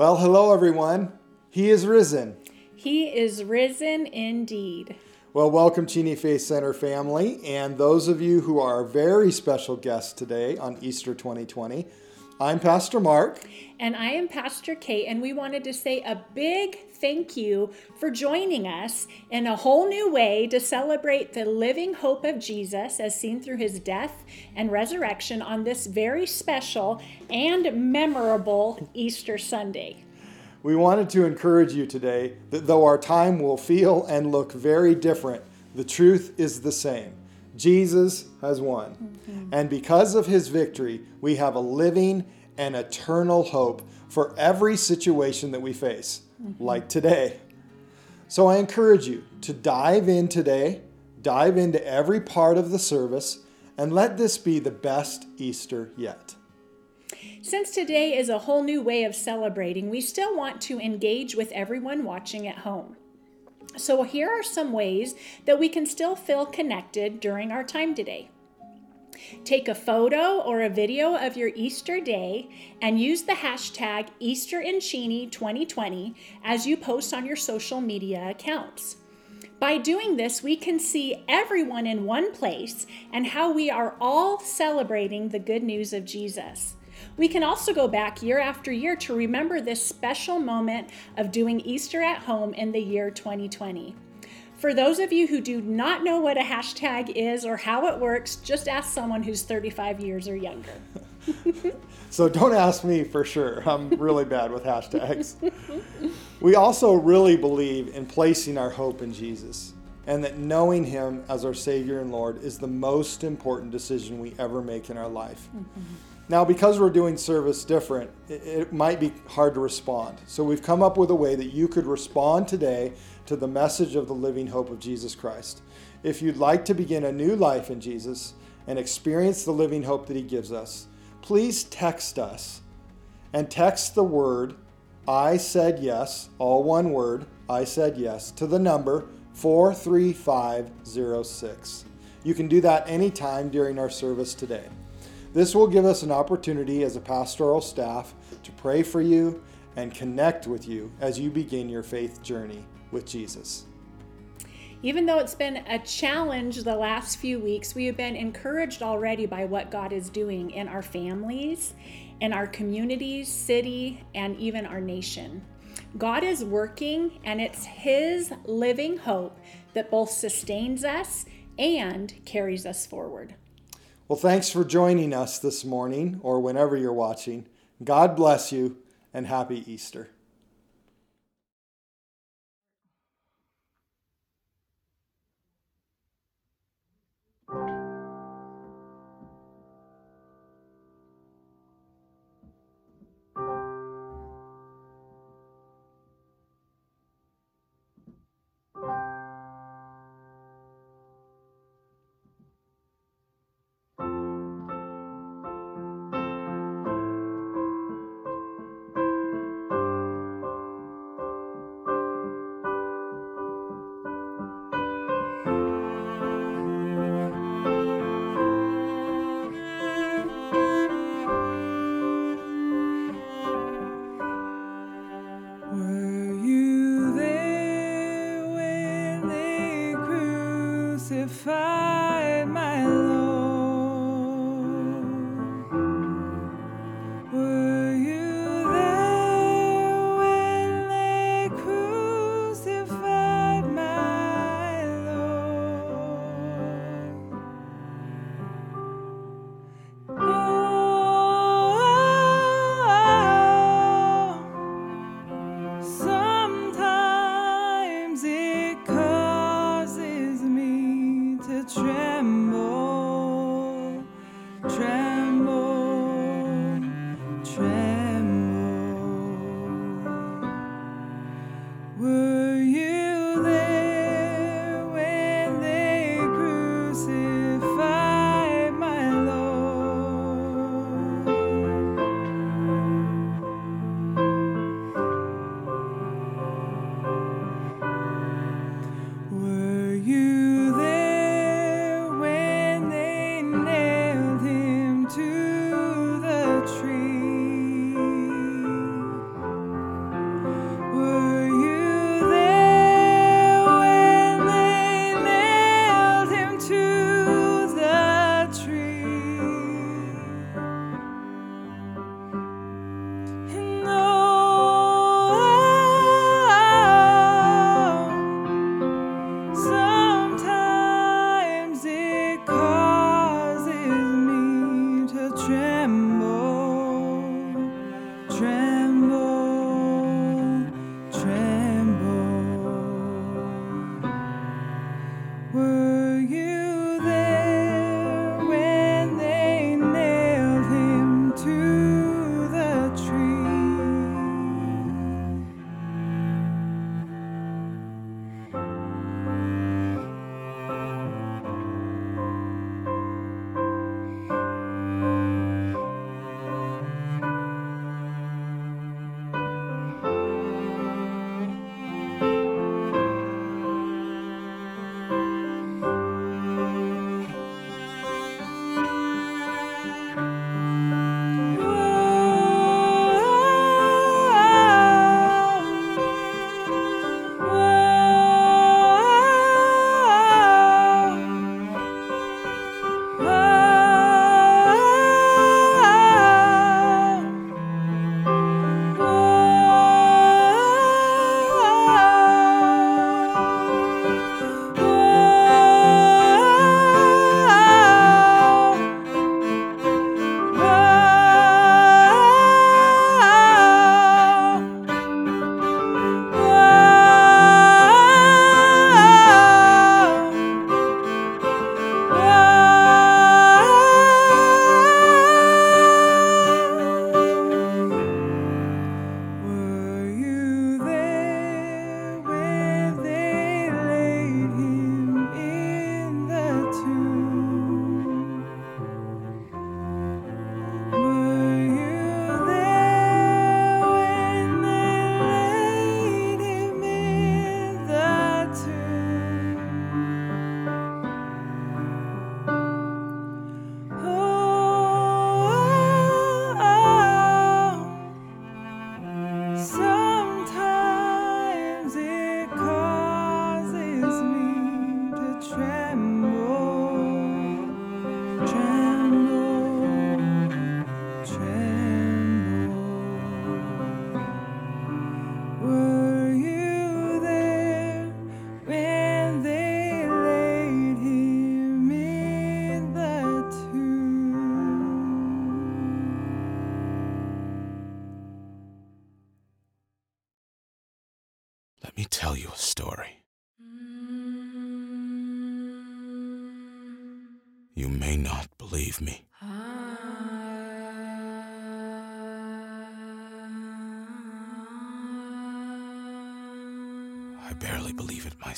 Well, hello, everyone. He is risen. He is risen indeed. Well, welcome, Cheney Faith Center family, and those of you who are very special guests today on Easter 2020. I'm Pastor Mark. And I am Pastor Kate, and we wanted to say a big thank you for joining us in a whole new way to celebrate the living hope of Jesus as seen through his death and resurrection on this very special and memorable Easter Sunday. We wanted to encourage you today that though our time will feel and look very different, the truth is the same. Jesus has won. Mm-hmm. And because of his victory, we have a living and eternal hope for every situation that we face, mm-hmm. like today. So I encourage you to dive in today, dive into every part of the service, and let this be the best Easter yet. Since today is a whole new way of celebrating, we still want to engage with everyone watching at home. So, here are some ways that we can still feel connected during our time today. Take a photo or a video of your Easter day and use the hashtag EasterInCheney2020 as you post on your social media accounts. By doing this, we can see everyone in one place and how we are all celebrating the good news of Jesus. We can also go back year after year to remember this special moment of doing Easter at home in the year 2020. For those of you who do not know what a hashtag is or how it works, just ask someone who's 35 years or younger. so don't ask me for sure. I'm really bad with hashtags. We also really believe in placing our hope in Jesus and that knowing Him as our Savior and Lord is the most important decision we ever make in our life. Mm-hmm. Now, because we're doing service different, it, it, might be hard to respond. So, we've come up with a way that you could respond today to the message of the living hope of Jesus Christ. If you'd like to begin a new life in Jesus and experience the living hope that He gives us, please text us and text the word I said yes, all one word, I said yes, to the number 43506. You can do that anytime during our service today. This will give us an opportunity as a pastoral staff to pray for you and connect with you as you begin your faith journey with Jesus. Even though it's been a challenge the last few weeks, we have been encouraged already by what God is doing in our families, in our communities, city, and even our nation. God is working, and it's His living hope that both sustains us and carries us forward. Well, thanks for joining us this morning or whenever you're watching. God bless you and happy Easter.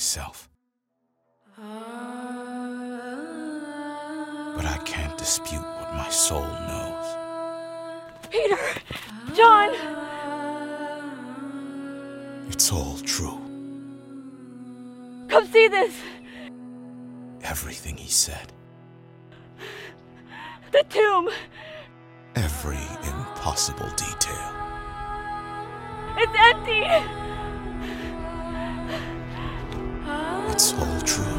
Myself. But I can't dispute what my soul knows. Peter! John! It's all true. Come see this! Everything he said. The tomb! Every impossible detail. It's empty! It's all true.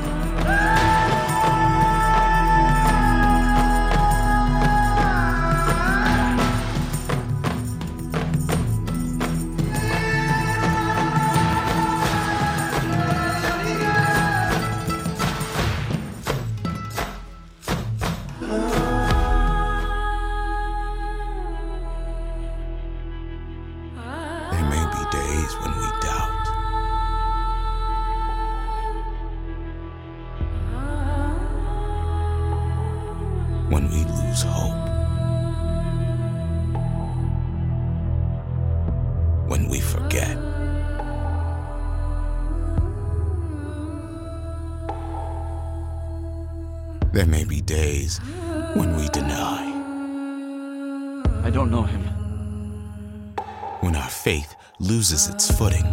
Faith loses its footing.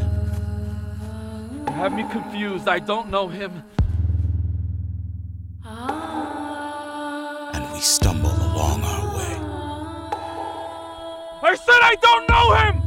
You have me confused. I don't know him. and we stumble along our way. I said I don't know him!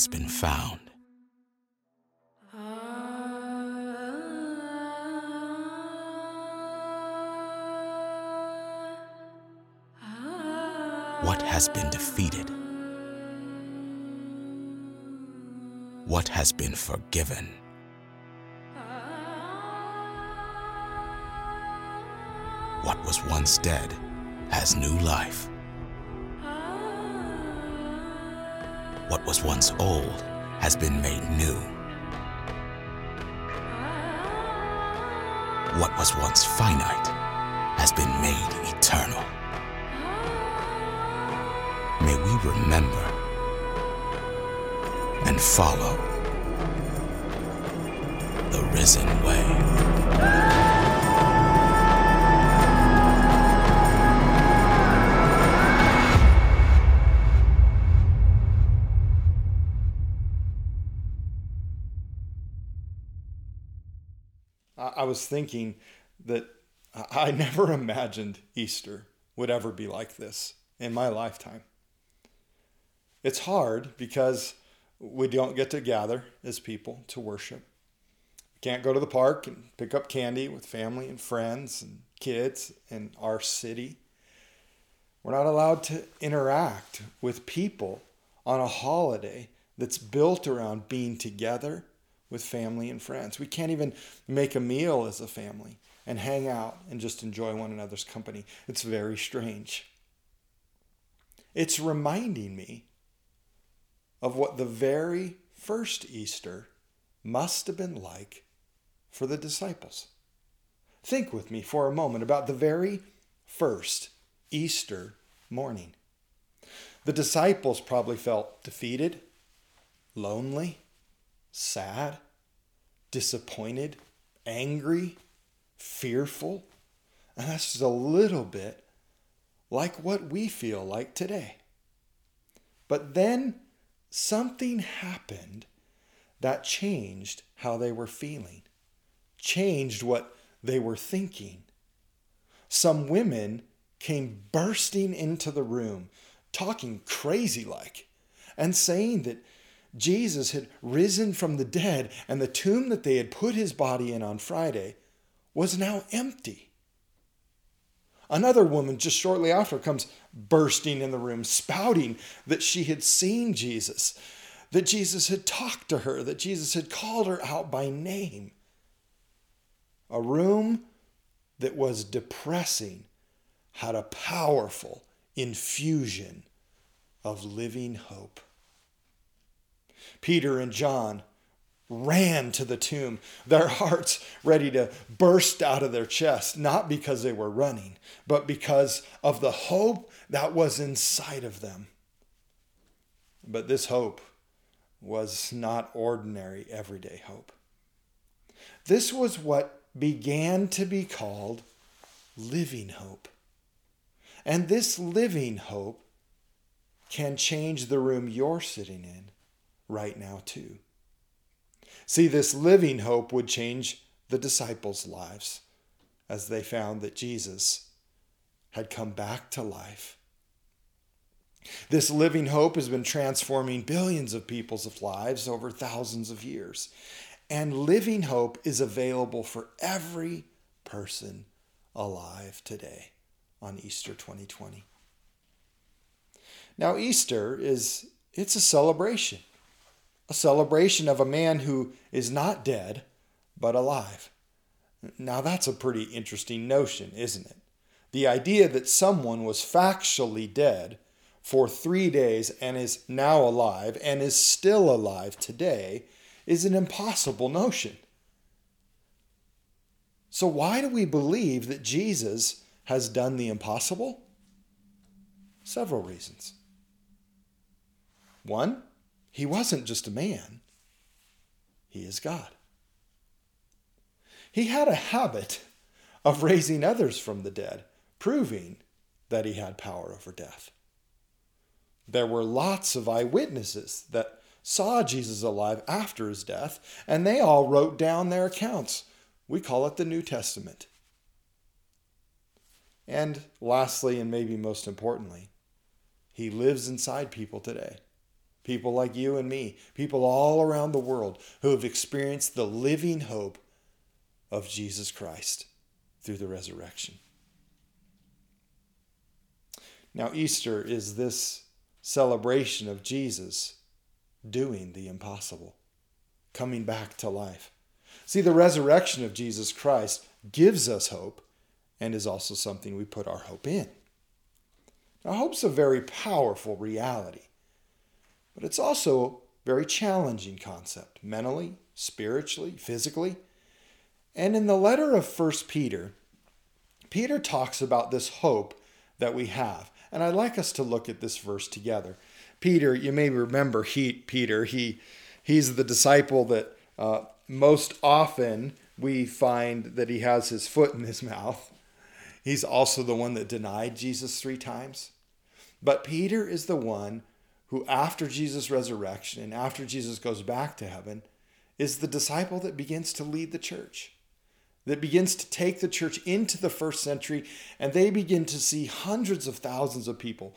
Has been found. What has been defeated? What has been forgiven? What was once dead has new life. What was once old has been made new. What was once finite has been made eternal. May we remember and follow the risen way. Was thinking that I never imagined Easter would ever be like this in my lifetime. It's hard because we don't get to gather as people to worship. We can't go to the park and pick up candy with family and friends and kids in our city. We're not allowed to interact with people on a holiday that's built around being together with family and friends. We can't even make a meal as a family and hang out and just enjoy one another's company. It's very strange. It's reminding me of what the very first Easter must have been like for the disciples. Think with me for a moment about the very first Easter morning. The disciples probably felt defeated, lonely, sad, disappointed, angry, fearful. And that's just a little bit like what we feel like today. But then something happened that changed how they were feeling, changed what they were thinking. Some women came bursting into the room, talking crazy like, and saying that Jesus had risen from the dead and the tomb that they had put his body in on Friday was now empty. Another woman just shortly after comes bursting in the room, spouting that she had seen Jesus, that Jesus had talked to her, that Jesus had called her out by name. A room that was depressing had a powerful infusion of living hope. Peter and John ran to the tomb, their hearts ready to burst out of their chest, not because they were running, but because of the hope that was inside of them. But this hope was not ordinary, everyday hope. This was what began to be called living hope. And this living hope can change the room you're sitting in right now, too. See, this living hope would change the disciples' lives as they found that Jesus had come back to life. This living hope has been transforming billions of people's lives over thousands of years. And living hope is available for every person alive today on Easter 2020. Now Easter is it's a celebration. A celebration of a man who is not dead but alive. Now that's a pretty interesting notion, isn't it? The idea that someone was factually dead for 3 days and is now alive and is still alive today is an impossible notion. So, why do we believe that Jesus has done the impossible? Several reasons. One, he wasn't just a man, he is God. He had a habit of raising others from the dead, proving that he had power over death. There were lots of eyewitnesses that saw Jesus alive after his death, and they all wrote down their accounts. We call it the New Testament. And lastly, and maybe most importantly, he lives inside people today. People like you and me, people all around the world who have experienced the living hope of Jesus Christ through the resurrection. Now, Easter is this celebration of Jesus doing the impossible, coming back to life. See, the resurrection of Jesus Christ gives us hope and is also something we put our hope in. Now, hope's a very powerful reality, but it's also a very challenging concept mentally, spiritually, physically. And in the letter of 1 Peter, Peter talks about this hope that we have. And I'd like us to look at this verse together. Peter, you may remember he, Peter, he, he's the disciple that uh, most often we find that he has his foot in his mouth. He's also the one that denied Jesus three times. But Peter is the one who, after Jesus' resurrection and after Jesus goes back to heaven, is the disciple that begins to lead the church, that begins to take the church into the first century, and they begin to see hundreds of thousands of people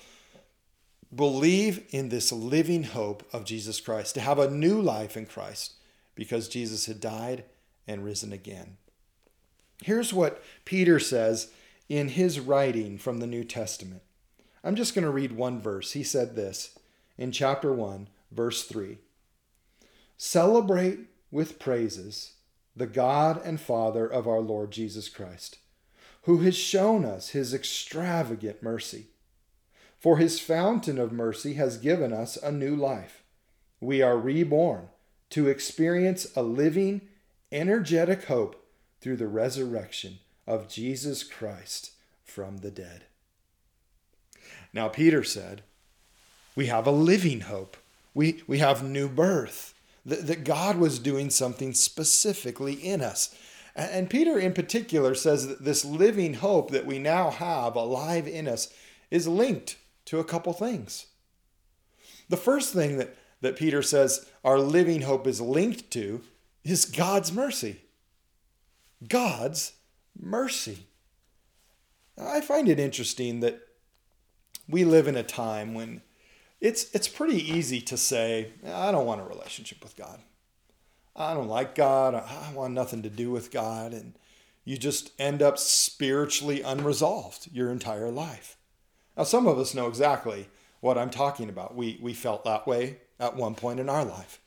believe in this living hope of Jesus Christ, to have a new life in Christ because Jesus had died and risen again. Here's what Peter says in his writing from the New Testament. I'm just going to read one verse. He said this in chapter 1, verse 3 Celebrate with praises the God and Father of our Lord Jesus Christ, who has shown us his extravagant mercy. For his fountain of mercy has given us a new life. We are reborn to experience a living, energetic hope through the resurrection of Jesus Christ from the dead. Now, Peter said, We have a living hope. We, we have new birth, that, that God was doing something specifically in us. And, Peter, in particular, says that this living hope that we now have alive in us is linked to a couple things. The first thing that, that Peter says our living hope is linked to is God's mercy. God's mercy. I find it interesting that we live in a time when it's it's pretty easy to say, I don't want a relationship with God. I don't like God. I want nothing to do with God. And you just end up spiritually unresolved your entire life. Now, some of us know exactly what I'm talking about. We, we felt that way at one point in our life.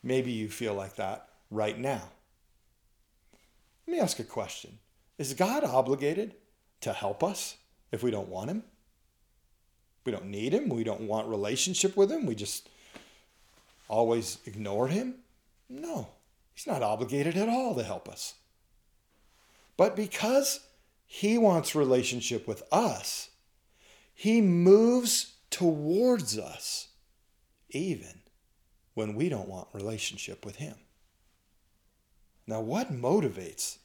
Maybe you feel like that right now. Let me ask a question Is God obligated to help us if we don't want Him? We don't need Him. We don't want relationship with Him. We just always ignore Him? No, He's not obligated at all to help us. But because He wants relationship with us, He moves towards us even when we don't want relationship with Him. Now, what motivates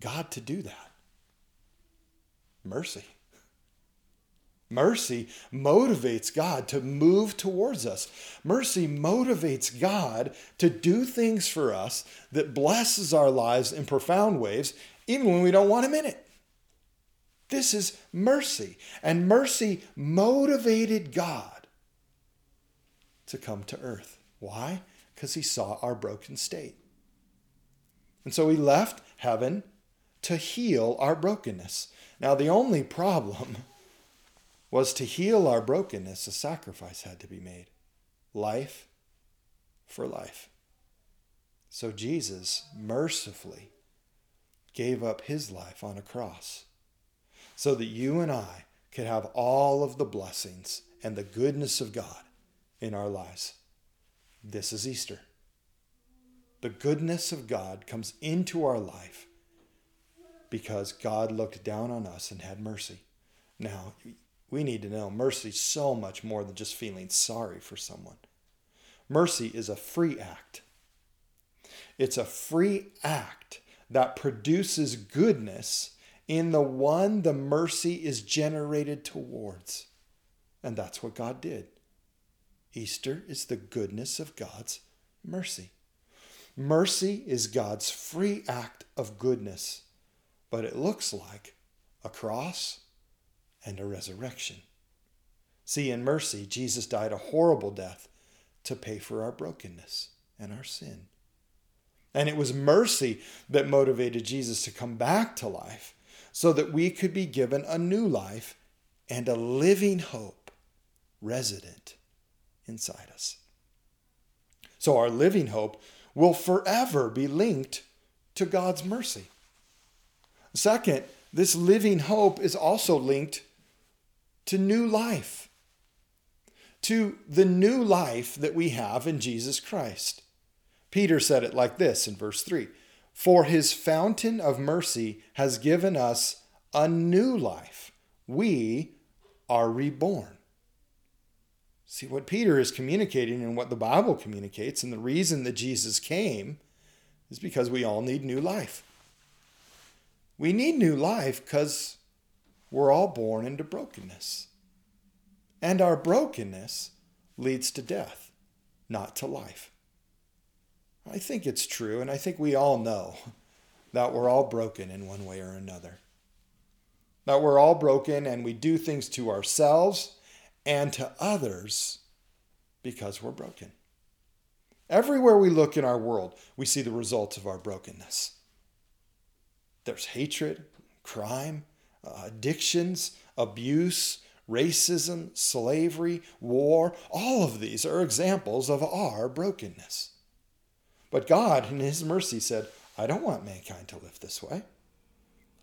God to do that? Mercy. Mercy motivates God to move towards us. Mercy motivates God to do things for us that blesses our lives in profound ways, even when we don't want Him in it. This is mercy. And mercy motivated God to come to earth. Why? Because He saw our broken state. And so He left heaven to heal our brokenness. Now, the only problem was to heal our brokenness, a sacrifice had to be made life for life. So Jesus mercifully gave up his life on a cross so that you and I could have all of the blessings and the goodness of God in our lives. This is Easter. The goodness of God comes into our life because God looked down on us and had mercy. Now, we need to know mercy so much more than just feeling sorry for someone. Mercy is a free act. It's a free act that produces goodness in the one the mercy is generated towards. And that's what God did. Easter is the goodness of God's mercy. Mercy is God's free act of goodness, but it looks like a cross and a resurrection. See, in mercy, Jesus died a horrible death to pay for our brokenness and our sin. And it was mercy that motivated Jesus to come back to life so that we could be given a new life and a living hope resident inside us. So our living hope will forever be linked to God's mercy. Second, this living hope is also linked to new life, to the new life that we have in Jesus Christ. Peter said it like this in verse 3 For his fountain of mercy has given us a new life. We are reborn. See, what Peter is communicating and what the Bible communicates, and the reason that Jesus came is because we all need new life. We need new life because we're all born into brokenness. And our brokenness leads to death, not to life. I think it's true, and I think we all know that we're all broken in one way or another. That we're all broken and we do things to ourselves and to others because we're broken. Everywhere we look in our world, we see the results of our brokenness. There's hatred, crime, uh, addictions, abuse, racism, slavery, war. All of these are examples of our brokenness. But God, in His mercy, said, I don't want mankind to live this way.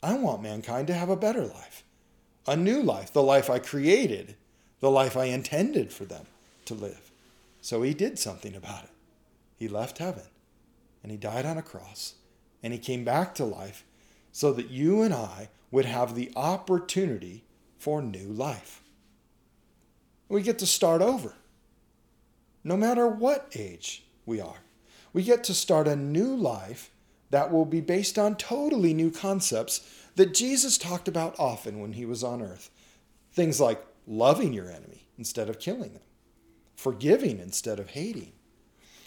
I want mankind to have a better life, a new life, the life I created, the life I intended for them to live. So He did something about it. He left heaven and He died on a cross and He came back to life so that you and I would have the opportunity for new life. We get to start over, no matter what age we are. We get to start a new life that will be based on totally new concepts that Jesus talked about often when he was on earth. Things like loving your enemy instead of killing them, forgiving instead of hating,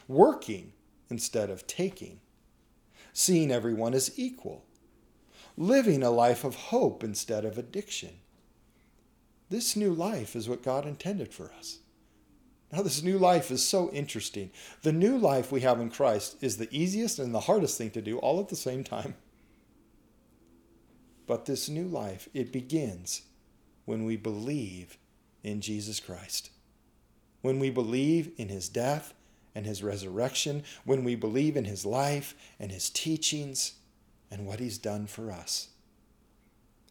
working instead of taking, seeing everyone as equal living a life of hope instead of addiction. This new life is what God intended for us. Now, this new life is so interesting. The new life we have in Christ is the easiest and the hardest thing to do all at the same time. But this new life, it begins when we believe in Jesus Christ. When we believe in his death and his resurrection, when we believe in his life and his teachings and what he's done for us.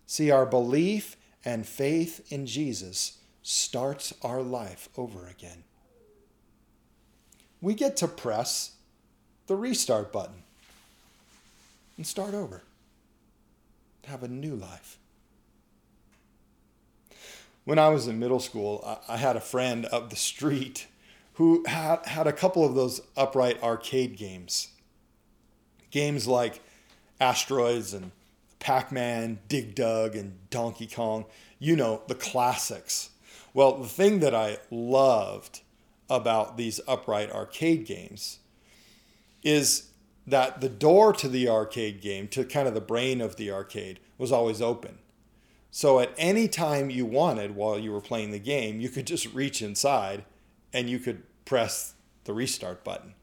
See, our belief and faith in Jesus starts our life over again. We get to press the restart button and start over, have a new life. When I was in middle school, I had a friend up the street who had, had a couple of those upright arcade games. Games like Asteroids and Pac Man, Dig Dug, and Donkey Kong. You know, the classics. Well, the thing that I loved about these upright arcade games is that the door to the arcade game, to kind of the brain of the arcade, was always open. So at any time you wanted while you were playing the game, you could just reach inside and you could press the restart button.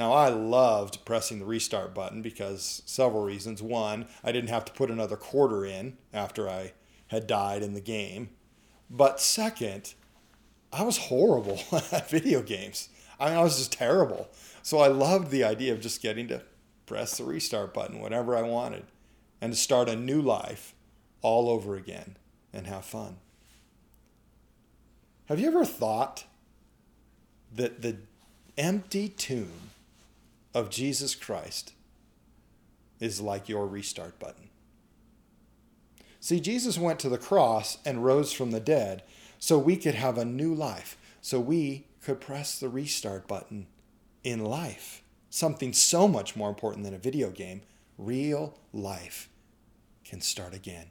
Now, I loved pressing the restart button because several reasons. One, I didn't have to put another quarter in after I had died in the game. But second, I was horrible at video games. I mean, I was just terrible. So I loved the idea of just getting to press the restart button whenever I wanted and to start a new life all over again and have fun. Have you ever thought that the empty tomb of Jesus Christ is like your restart button? See, Jesus went to the cross and rose from the dead so we could have a new life, so we could press the restart button in life. Something so much more important than a video game. Real life can start again.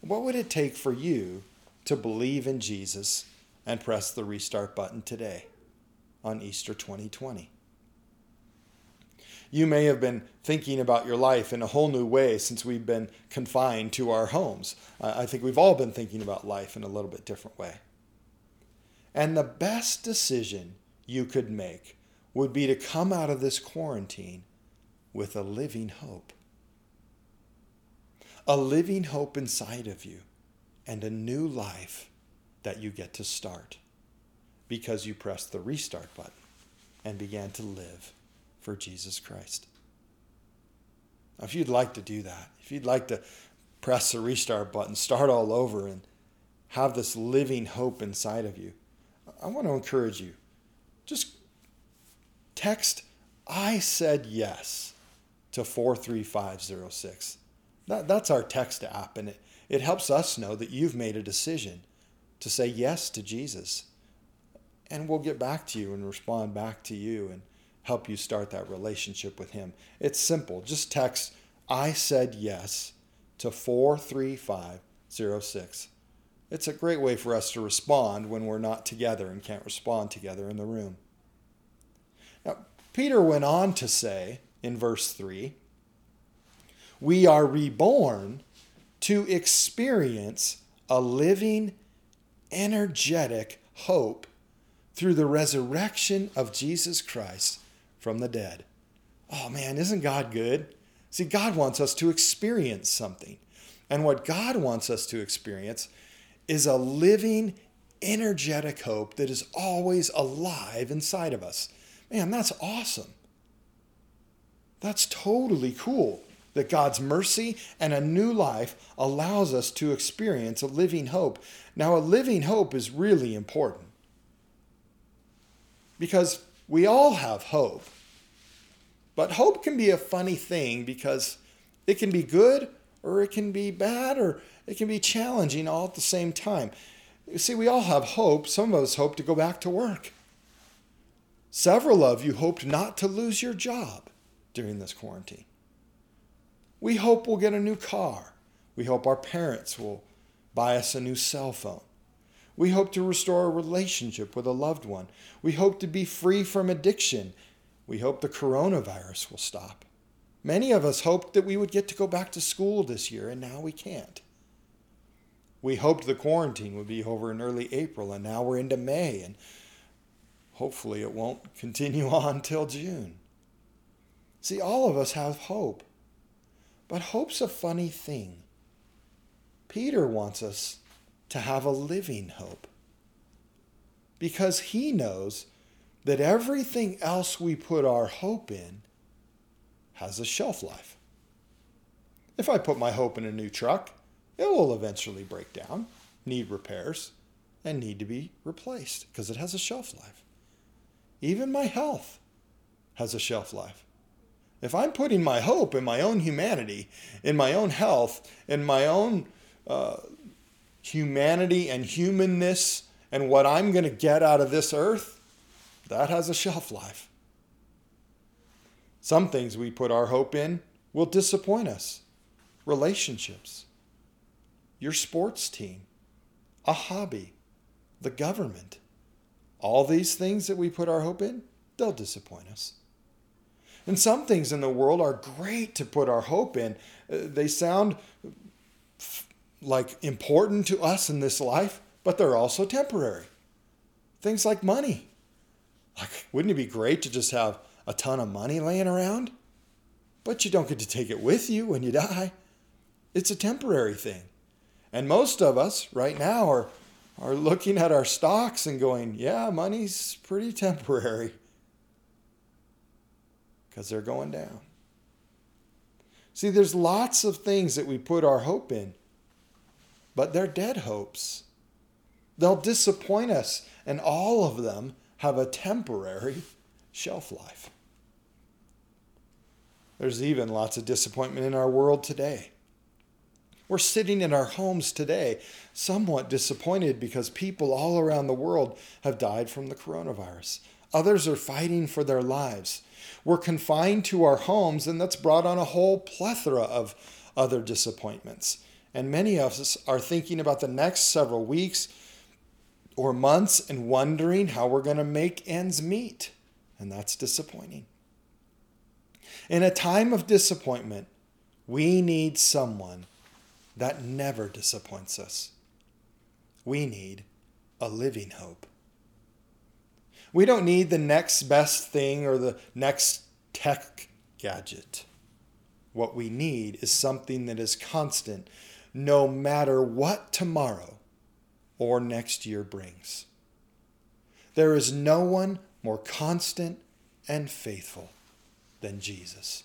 What would it take for you to believe in Jesus and press the restart button today on Easter 2020? You may have been thinking about your life in a whole new way since we've been confined to our homes. I think we've all been thinking about life in a little bit different way. And the best decision you could make would be to come out of this quarantine with a living hope. A living hope inside of you and a new life that you get to start because you pressed the restart button and began to live for Jesus Christ. Now, if you'd like to do that, if you'd like to press the restart button, start all over, and have this living hope inside of you, I want to encourage you. Just text, I said yes to 43506. That, that's our text app, and it, it helps us know that you've made a decision to say yes to Jesus. And we'll get back to you and respond back to you and help you start that relationship with Him. It's simple. Just text, I said yes to 43506. It's a great way for us to respond when we're not together and can't respond together in the room. Now, Peter went on to say in verse 3 we are reborn to experience a living, energetic hope through the resurrection of Jesus Christ from the dead. Oh man, isn't God good? See, God wants us to experience something. And what God wants us to experience is a living, energetic hope that is always alive inside of us. Man, that's awesome. That's totally cool that God's mercy and a new life allows us to experience a living hope. Now, a living hope is really important because we all have hope. But hope can be a funny thing because it can be good or it can be bad or it can be challenging all at the same time. You see, we all have hope. Some of us hope to go back to work. Several of you hoped not to lose your job during this quarantine. We hope we'll get a new car. We hope our parents will buy us a new cell phone. We hope to restore a relationship with a loved one. We hope to be free from addiction we hope the coronavirus will stop. Many of us hoped that we would get to go back to school this year, and now we can't. We hoped the quarantine would be over in early April, and now we're into May, and hopefully it won't continue on till June. See, all of us have hope. But hope's a funny thing. Peter wants us to have a living hope because he knows that everything else we put our hope in has a shelf life. If I put my hope in a new truck, it will eventually break down, need repairs, and need to be replaced because it has a shelf life. Even my health has a shelf life. If I'm putting my hope in my own humanity, in my own health, in my own uh, humanity and humanness, and what I'm going to get out of this earth, that has a shelf life. Some things we put our hope in will disappoint us. Relationships, your sports team, a hobby, the government. All these things that we put our hope in, they'll disappoint us. And some things in the world are great to put our hope in. Uh, they sound like important to us in this life, but they're also temporary. Things like money. Like, wouldn't it be great to just have a ton of money laying around? But you don't get to take it with you when you die. It's a temporary thing. And most of us right now are, are looking at our stocks and going, yeah, money's pretty temporary because they're going down. See, there's lots of things that we put our hope in, but they're dead hopes. They'll disappoint us, and all of them have a temporary shelf life. There's even lots of disappointment in our world today. We're sitting in our homes today, somewhat disappointed because people all around the world have died from the coronavirus. Others are fighting for their lives. We're confined to our homes, and that's brought on a whole plethora of other disappointments. And many of us are thinking about the next several weeks or months and wondering how we're going to make ends meet. And that's disappointing. In a time of disappointment, we need someone that never disappoints us. We need a living hope. We don't need the next best thing or the next tech gadget. What we need is something that is constant no matter what tomorrow or next year brings. There is no one more constant and faithful than Jesus.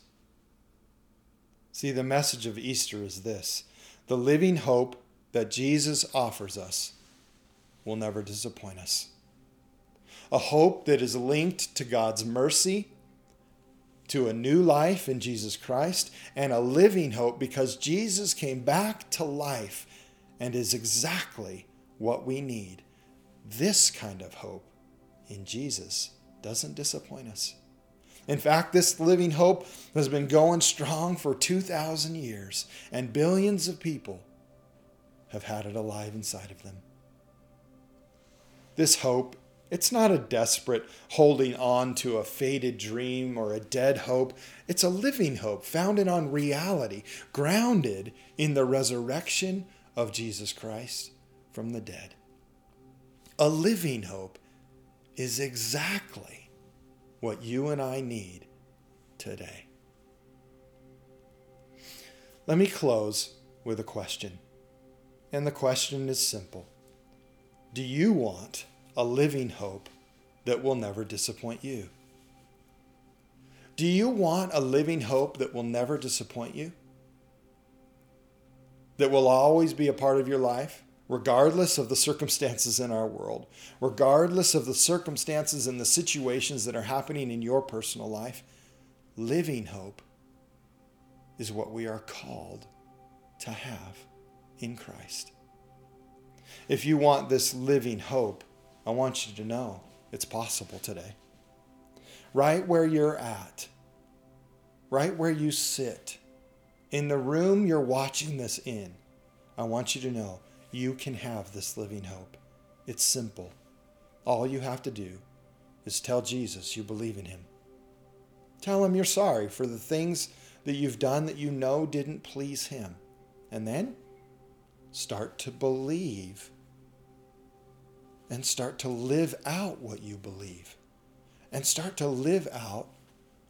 See, the message of Easter is this the living hope that Jesus offers us will never disappoint us. A hope that is linked to God's mercy, to a new life in Jesus Christ, and a living hope because Jesus came back to life and is exactly what we need. This kind of hope in Jesus doesn't disappoint us. In fact, this living hope has been going strong for 2,000 years, and billions of people have had it alive inside of them. This hope, it's not a desperate holding on to a faded dream or a dead hope. It's a living hope founded on reality, grounded in the resurrection of Jesus Christ from the dead. A living hope is exactly what you and I need today. Let me close with a question. And the question is simple Do you want a living hope that will never disappoint you? Do you want a living hope that will never disappoint you? That will always be a part of your life? regardless of the circumstances in our world, regardless of the circumstances and the situations that are happening in your personal life, living hope is what we are called to have in Christ. If you want this living hope, I want you to know it's possible today. Right where you're at, right where you sit, in the room you're watching this in, I want you to know you can have this living hope. It's simple. All you have to do is tell Jesus you believe in him. Tell him you're sorry for the things that you've done that you know didn't please him. And then start to believe and start to live out what you believe and start to live out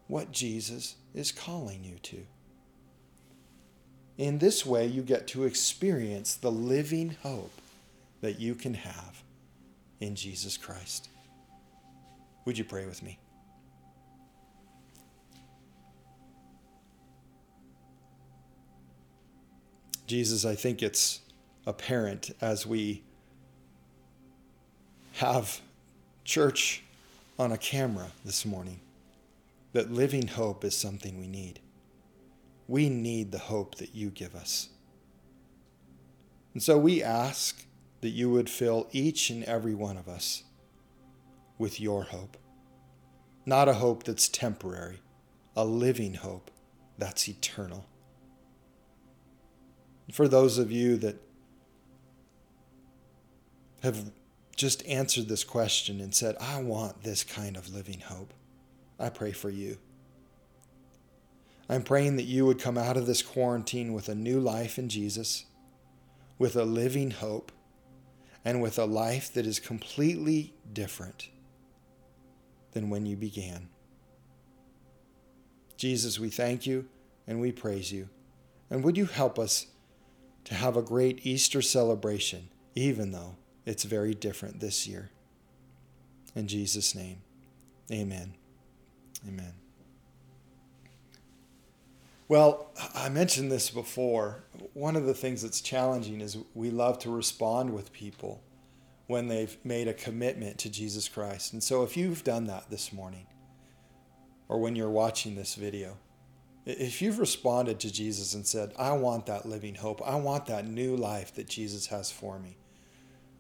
what Jesus is calling you to. In this way, you get to experience the living hope that you can have in Jesus Christ. Would you pray with me? Jesus, I think it's apparent as we have church on a camera this morning that living hope is something we need. We need the hope that you give us. And so we ask that you would fill each and every one of us with your hope. Not a hope that's temporary, a living hope that's eternal. For those of you that have just answered this question and said, I want this kind of living hope, I pray for you. I'm praying that you would come out of this quarantine with a new life in Jesus, with a living hope, and with a life that is completely different than when you began. Jesus, we thank you and we praise you. And would you help us to have a great Easter celebration, even though it's very different this year? In Jesus' name, amen. Amen. Well, I mentioned this before. One of the things that's challenging is we love to respond with people when they've made a commitment to Jesus Christ. And so if you've done that this morning, or when you're watching this video, if you've responded to Jesus and said, I want that living hope, I want that new life that Jesus has for me,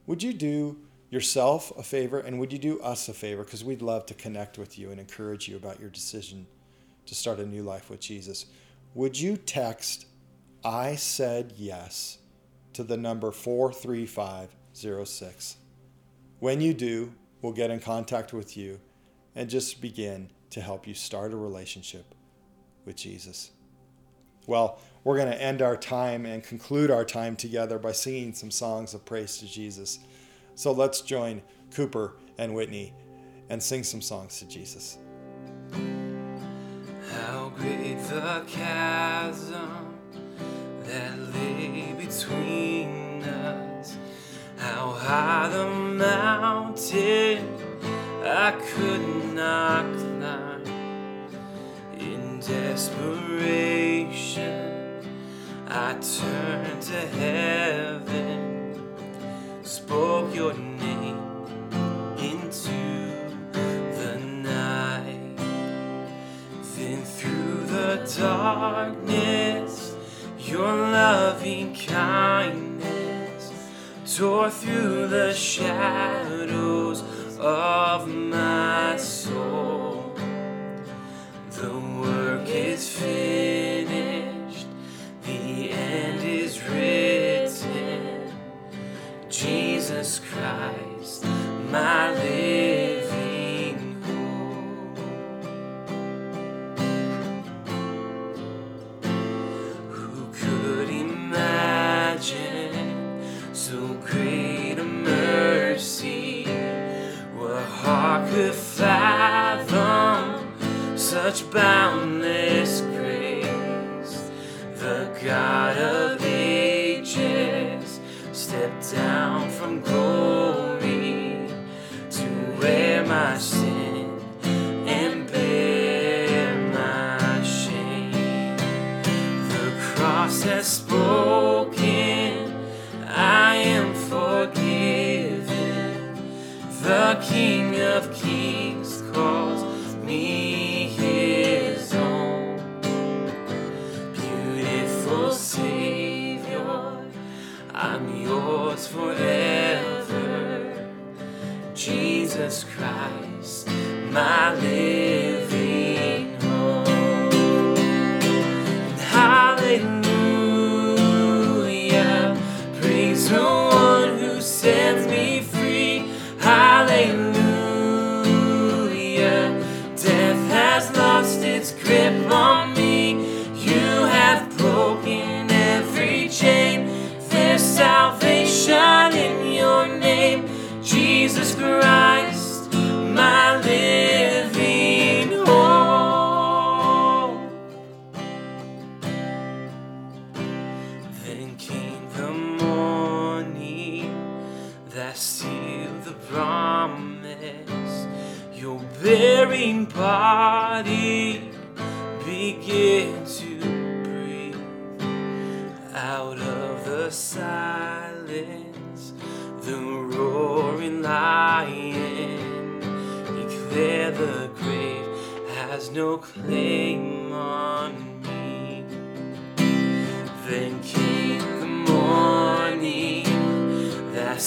would you do yourself a favor and would you do us a favor? Because we'd love to connect with you and encourage you about your decision to start a new life with Jesus. Would you text, I said yes, to the number 43506? When you do, we'll get in contact with you and just begin to help you start a relationship with Jesus. Well, we're going to end our time and conclude our time together by singing some songs of praise to Jesus. So let's join Cooper and Whitney and sing some songs to Jesus. How great the chasm that lay between us, how high the mountain I could not climb. In desperation, I turned to heaven, spoke your name into the night. Then through the darkness, your loving kindness tore through the shadows of my soul. The work is finished, Jesus Christ, my living hope. Who could imagine so great a mercy? What heart could fathom such boundless grace? The God of King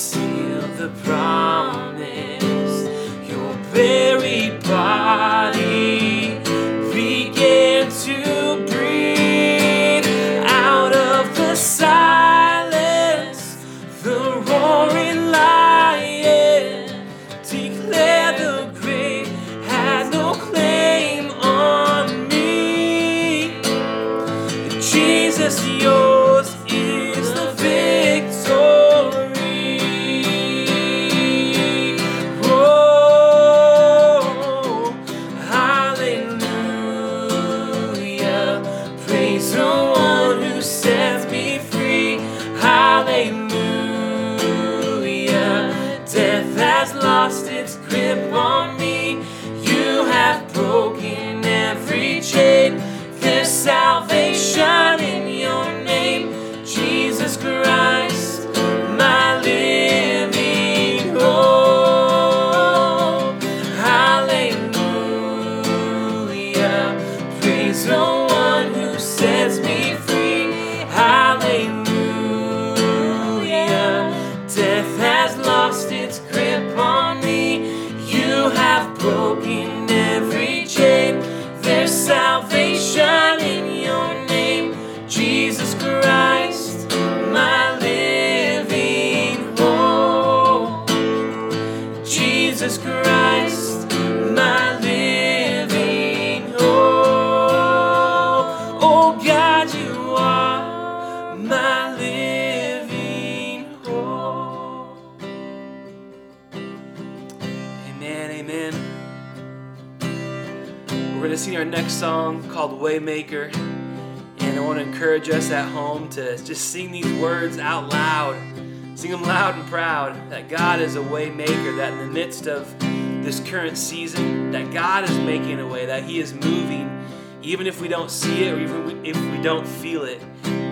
sealed the promise. Song called Waymaker. And I want to encourage us at home to just sing these words out loud. Sing them loud and proud that God is a way maker, that in the midst of this current season, that God is making a way, that He is moving, even if we don't see it or even if we don't feel it.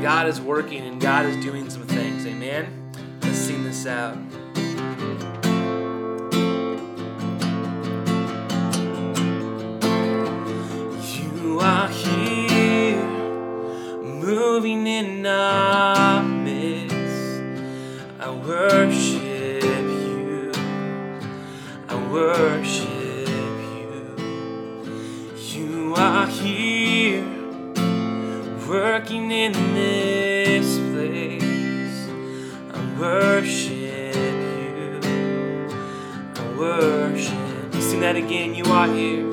God is working and God is doing some things. Amen? Let's sing this out. You are here, moving in. I worship you. I worship you. You are here, working in this place. I worship you. I worship. Sing that again. You are here.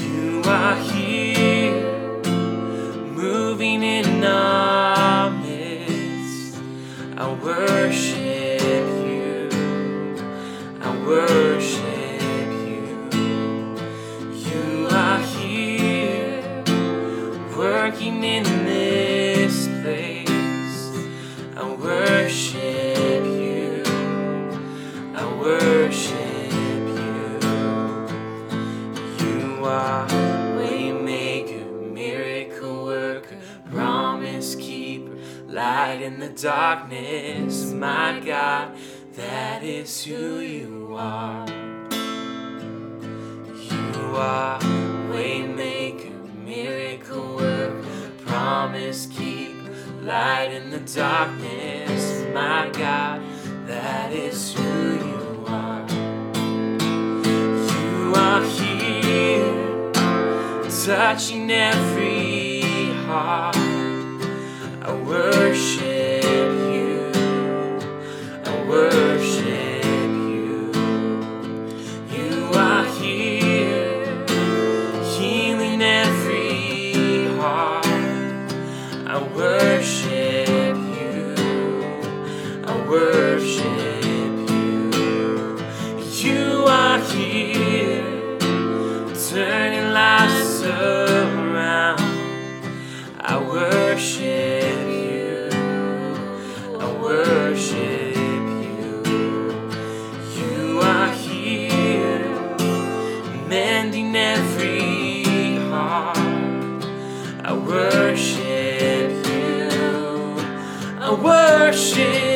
You are here, moving in our midst. I worship working in worship you. I worship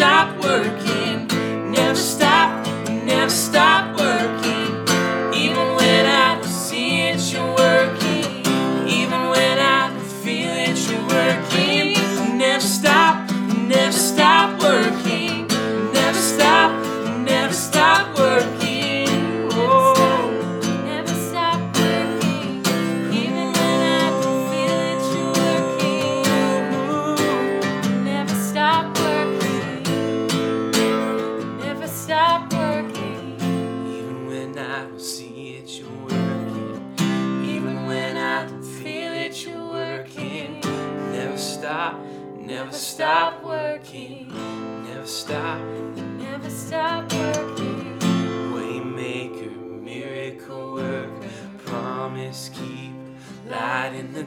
Stop working.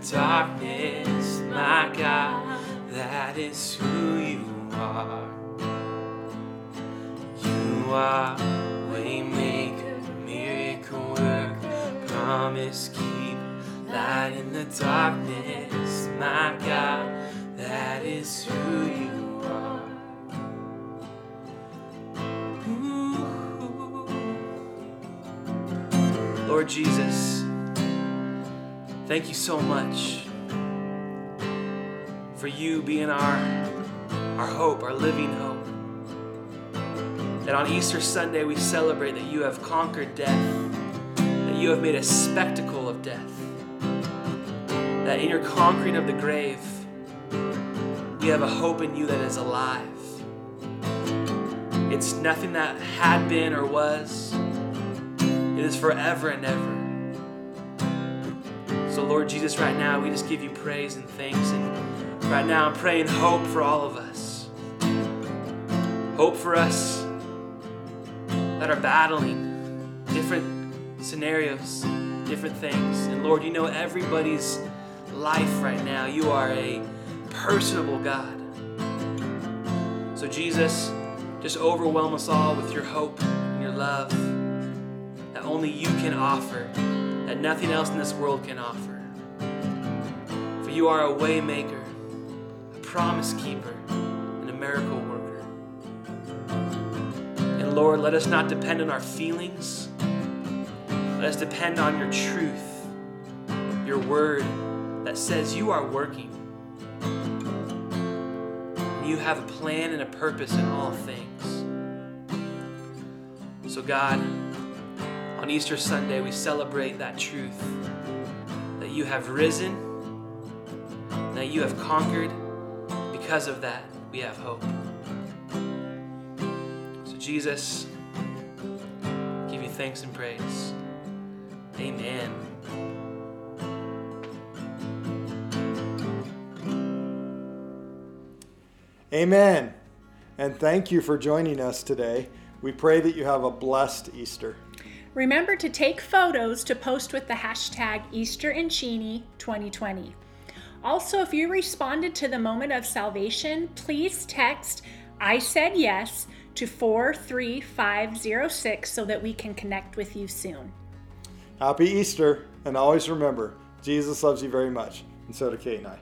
Darkness. My God, that is who you are. You are waymaker, miracle worker, promise keep light in the darkness. My God, that is who you are. Lord Jesus, thank you so much for you being our, our hope, our living hope. That on Easter Sunday we celebrate that you have conquered death, that you have made a spectacle of death, that in your conquering of the grave, we have a hope in you that is alive. It's nothing that had been or was. It is forever and ever. So, Lord Jesus, right now we just give you praise and thanks. And right now I'm praying hope for all of us. Hope for us that are battling different scenarios, different things. And Lord, you know everybody's life right now. You are a personable God. So, Jesus, just overwhelm us all with your hope and your love that only you can offer, that nothing else in this world can offer. For you are a waymaker, a promise keeper, and a miracle worker. And Lord, let us not depend on our feelings. Let us depend on your truth, your word that says you are working. You have a plan and a purpose in all things. So, God, on Easter Sunday, we celebrate that truth that you have risen, that you have conquered. Because of that, we have hope. So, Jesus, give you thanks and praise. Amen. Amen. And thank you for joining us today. We pray that you have a blessed Easter. Remember to take photos to post with the hashtag EasterInCheney2020. Also, if you responded to the moment of salvation, please text I said yes to 43506 so that we can connect with you soon. Happy Easter, and always remember, Jesus loves you very much, and so do Kate and I.